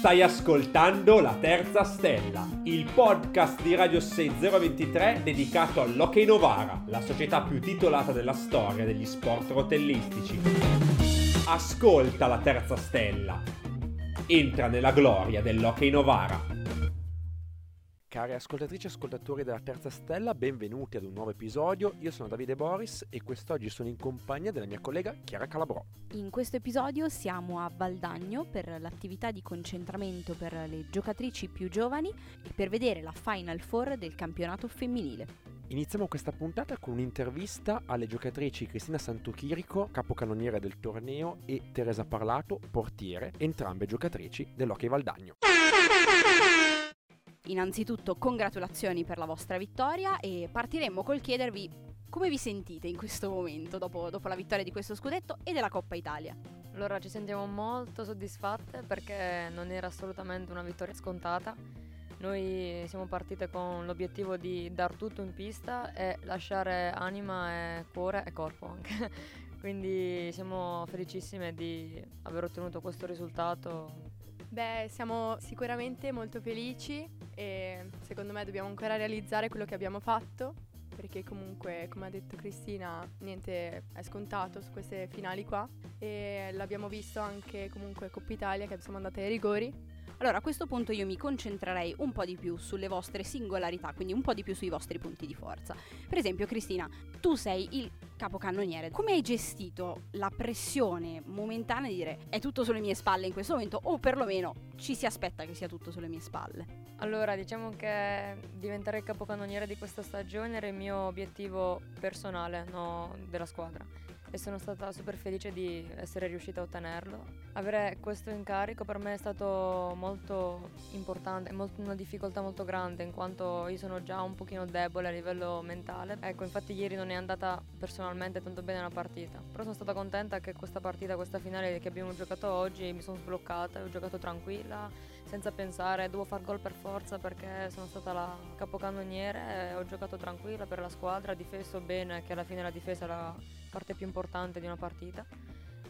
Stai ascoltando La Terza Stella, il podcast di Radio 6023 dedicato all'Hockey Novara, la società più titolata della storia degli sport rotellistici. Ascolta La Terza Stella. Entra nella gloria dell'Hockey Novara. Cari ascoltatrici e ascoltatori della Terza Stella, benvenuti ad un nuovo episodio. Io sono Davide Boris e quest'oggi sono in compagnia della mia collega Chiara Calabrò. In questo episodio siamo a Valdagno per l'attività di concentramento per le giocatrici più giovani e per vedere la Final Four del campionato femminile. Iniziamo questa puntata con un'intervista alle giocatrici Cristina Santochirico, capocannoniere del torneo, e Teresa Parlato, portiere, entrambe giocatrici dell'Hockey Valdagno. Innanzitutto congratulazioni per la vostra vittoria e partiremmo col chiedervi come vi sentite in questo momento dopo, dopo, la vittoria di questo scudetto e della Coppa Italia? Allora ci sentiamo molto soddisfatte perché non era assolutamente una vittoria scontata. Noi siamo partite con l'obiettivo di dar tutto in pista e lasciare anima e cuore e corpo anche. Quindi siamo felicissime di aver ottenuto questo risultato Beh, siamo sicuramente molto felici e secondo me dobbiamo ancora realizzare quello che abbiamo fatto perché comunque, come ha detto Cristina, niente è scontato su queste finali qua. E l'abbiamo visto anche comunque Coppa Italia che siamo andate ai rigori allora a questo punto io mi concentrerei un po' di più sulle vostre singolarità, quindi un po' di più sui vostri punti di forza. Per esempio Cristina, tu sei il capocannoniere, come hai gestito la pressione momentanea di dire è tutto sulle mie spalle in questo momento o perlomeno ci si aspetta che sia tutto sulle mie spalle? Allora diciamo che diventare il capocannoniere di questa stagione era il mio obiettivo personale, no della squadra e sono stata super felice di essere riuscita a ottenerlo. Avere questo incarico per me è stato molto importante, molto, una difficoltà molto grande in quanto io sono già un pochino debole a livello mentale. Ecco, infatti ieri non è andata personalmente tanto bene la partita, però sono stata contenta che questa partita, questa finale che abbiamo giocato oggi mi sono sbloccata, ho giocato tranquilla, senza pensare devo far gol per forza perché sono stata la capocannoniere ho giocato tranquilla per la squadra, difeso bene che alla fine la difesa era parte più importante di una partita.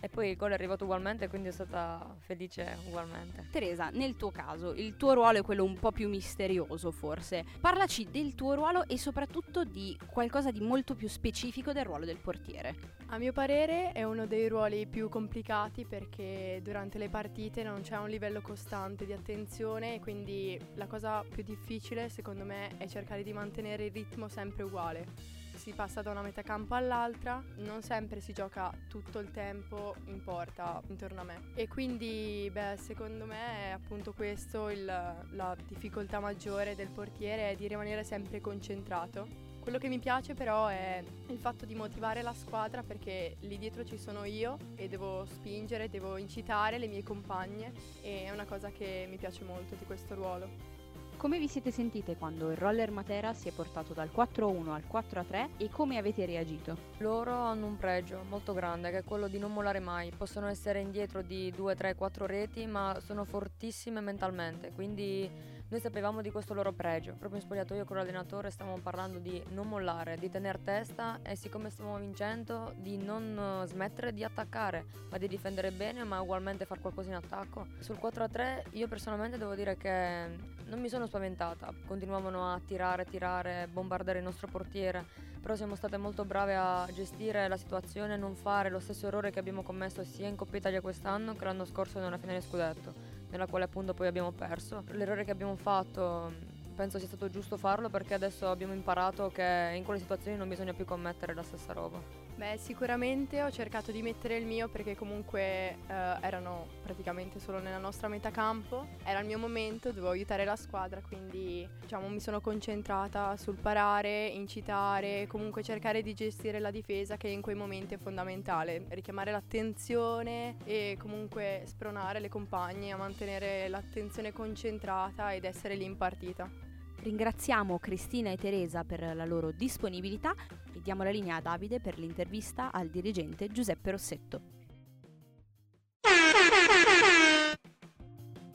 E poi il gol è arrivato ugualmente, quindi sono stata felice ugualmente. Teresa, nel tuo caso, il tuo ruolo è quello un po' più misterioso forse. Parlaci del tuo ruolo e soprattutto di qualcosa di molto più specifico del ruolo del portiere. A mio parere è uno dei ruoli più complicati perché durante le partite non c'è un livello costante di attenzione e quindi la cosa più difficile secondo me è cercare di mantenere il ritmo sempre uguale si passa da una metà campo all'altra, non sempre si gioca tutto il tempo in porta intorno a me. E quindi, beh, secondo me è appunto questo il, la difficoltà maggiore del portiere, è di rimanere sempre concentrato. Quello che mi piace però è il fatto di motivare la squadra perché lì dietro ci sono io e devo spingere, devo incitare le mie compagne e è una cosa che mi piace molto di questo ruolo. Come vi siete sentite quando il roller Matera si è portato dal 4-1 al 4-3 e come avete reagito? Loro hanno un pregio molto grande che è quello di non mollare mai. Possono essere indietro di 2, 3, 4 reti, ma sono fortissime mentalmente, quindi noi sapevamo di questo loro pregio. Proprio in spogliatoio con l'allenatore stavamo parlando di non mollare, di tenere testa e siccome stavamo vincendo di non smettere di attaccare, ma di difendere bene, ma ugualmente fare qualcosa in attacco. Sul 4-3 io personalmente devo dire che non mi sono spaventata. Continuavano a tirare, tirare, bombardare il nostro portiere, però siamo state molto brave a gestire la situazione e non fare lo stesso errore che abbiamo commesso sia in Coppa Italia quest'anno che l'anno scorso nella finale scudetto nella quale appunto poi abbiamo perso. L'errore che abbiamo fatto penso sia stato giusto farlo perché adesso abbiamo imparato che in quelle situazioni non bisogna più commettere la stessa roba. Beh, sicuramente ho cercato di mettere il mio perché comunque eh, erano praticamente solo nella nostra metà campo. Era il mio momento, dovevo aiutare la squadra, quindi diciamo mi sono concentrata sul parare, incitare, comunque cercare di gestire la difesa che in quei momenti è fondamentale, richiamare l'attenzione e comunque spronare le compagne a mantenere l'attenzione concentrata ed essere lì in partita. Ringraziamo Cristina e Teresa per la loro disponibilità e diamo la linea a Davide per l'intervista al dirigente Giuseppe Rossetto.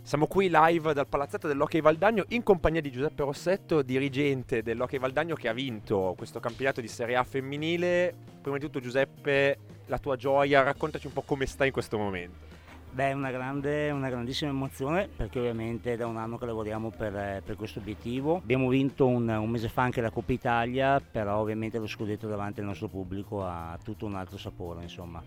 Siamo qui live dal palazzetto dell'Hockey Valdagno in compagnia di Giuseppe Rossetto, dirigente dell'Hockey Valdagno che ha vinto questo campionato di Serie A femminile. Prima di tutto Giuseppe, la tua gioia, raccontaci un po' come stai in questo momento. Beh, è una, grande, una grandissima emozione perché ovviamente è da un anno che lavoriamo per, per questo obiettivo. Abbiamo vinto un, un, mese fa anche la Coppa Italia, però ovviamente lo scudetto davanti al nostro pubblico ha tutto un altro sapore, insomma.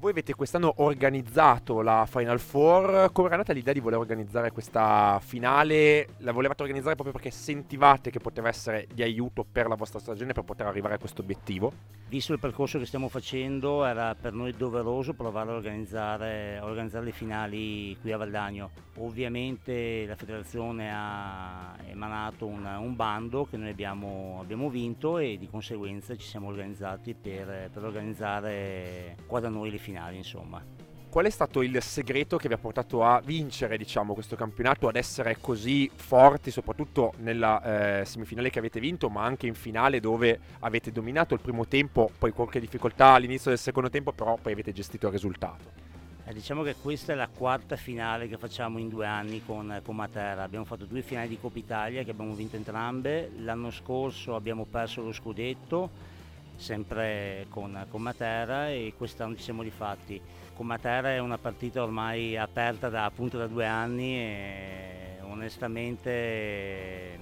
Voi avete quest'anno organizzato la Final Four, come era nata l'idea di voler organizzare questa finale? La volevate organizzare proprio perché sentivate che poteva essere di aiuto per la vostra stagione per poter arrivare a questo obiettivo? Visto il percorso che stiamo facendo era per noi doveroso provare a organizzare, a organizzare le finali qui a Valdagno. Ovviamente la federazione ha emanato un, un bando che noi abbiamo, abbiamo, vinto e di conseguenza ci siamo organizzati per, per organizzare qua da noi le finali finali, insomma. Qual è stato il segreto che vi ha portato a vincere diciamo, questo campionato, ad essere così forti, soprattutto nella eh, semifinale che avete vinto, ma anche in finale dove avete dominato il primo tempo, poi qualche difficoltà all'inizio del secondo tempo, però poi avete gestito il risultato? Eh, diciamo che questa è la quarta finale che facciamo in due anni con, con Matera. Abbiamo fatto due finali di Coppa Italia che abbiamo vinto entrambe. L'anno scorso abbiamo perso lo scudetto sempre con, con Matera e quest'anno ci siamo rifatti. Con Matera è una partita ormai aperta da, appunto da due anni e onestamente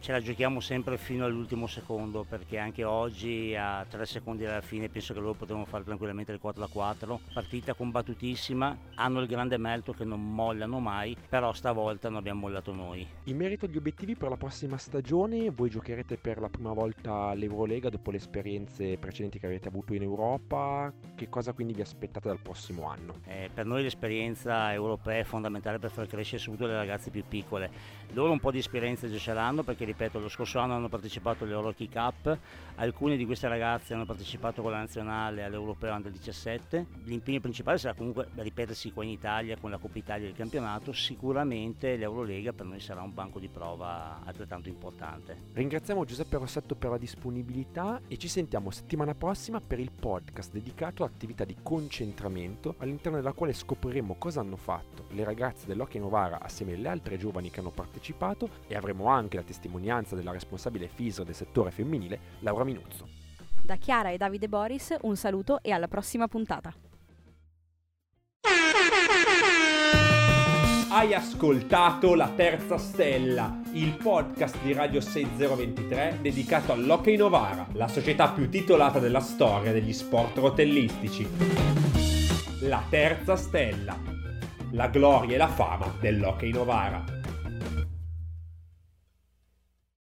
ce la giochiamo sempre fino all'ultimo secondo perché anche oggi a tre secondi dalla fine penso che loro potevano fare tranquillamente il 4 4 partita combattutissima hanno il grande merito che non mollano mai però stavolta non abbiamo mollato noi. In merito agli obiettivi per la prossima stagione voi giocherete per la prima volta l'Eurolega dopo le esperienze precedenti che avete avuto in Europa. Che cosa quindi vi aspettate dal prossimo anno? Eh, per noi l'esperienza europea è fondamentale per far crescere soprattutto le ragazze più piccole. Loro un po' di esperienza già ce l'hanno perché ripeto, lo scorso anno hanno partecipato all'Euroki Cup, alcune di queste ragazze hanno partecipato con la nazionale all'Europeo Under 17. L'impegno principale sarà comunque ripetersi qua in Italia con la Coppa Italia del campionato, sicuramente l'Eurolega per noi sarà un banco di prova altrettanto importante. Ringraziamo Giuseppe Rossetto per la disponibilità e ci sentiamo settimana prossima per il podcast dedicato all'attività di concentramento all'interno della quale scopriremo cosa hanno fatto le ragazze dell'Hockey Novara assieme alle altre giovani che hanno partecipato e avremo anche la testimonianza testimonianza della responsabile FISO del settore femminile, Laura Minuzzo. Da Chiara e Davide Boris un saluto e alla prossima puntata. Hai ascoltato La Terza Stella, il podcast di Radio 6023 dedicato all'Hockey Novara, la società più titolata della storia degli sport rotellistici. La Terza Stella, la gloria e la fama dell'Hockey Novara.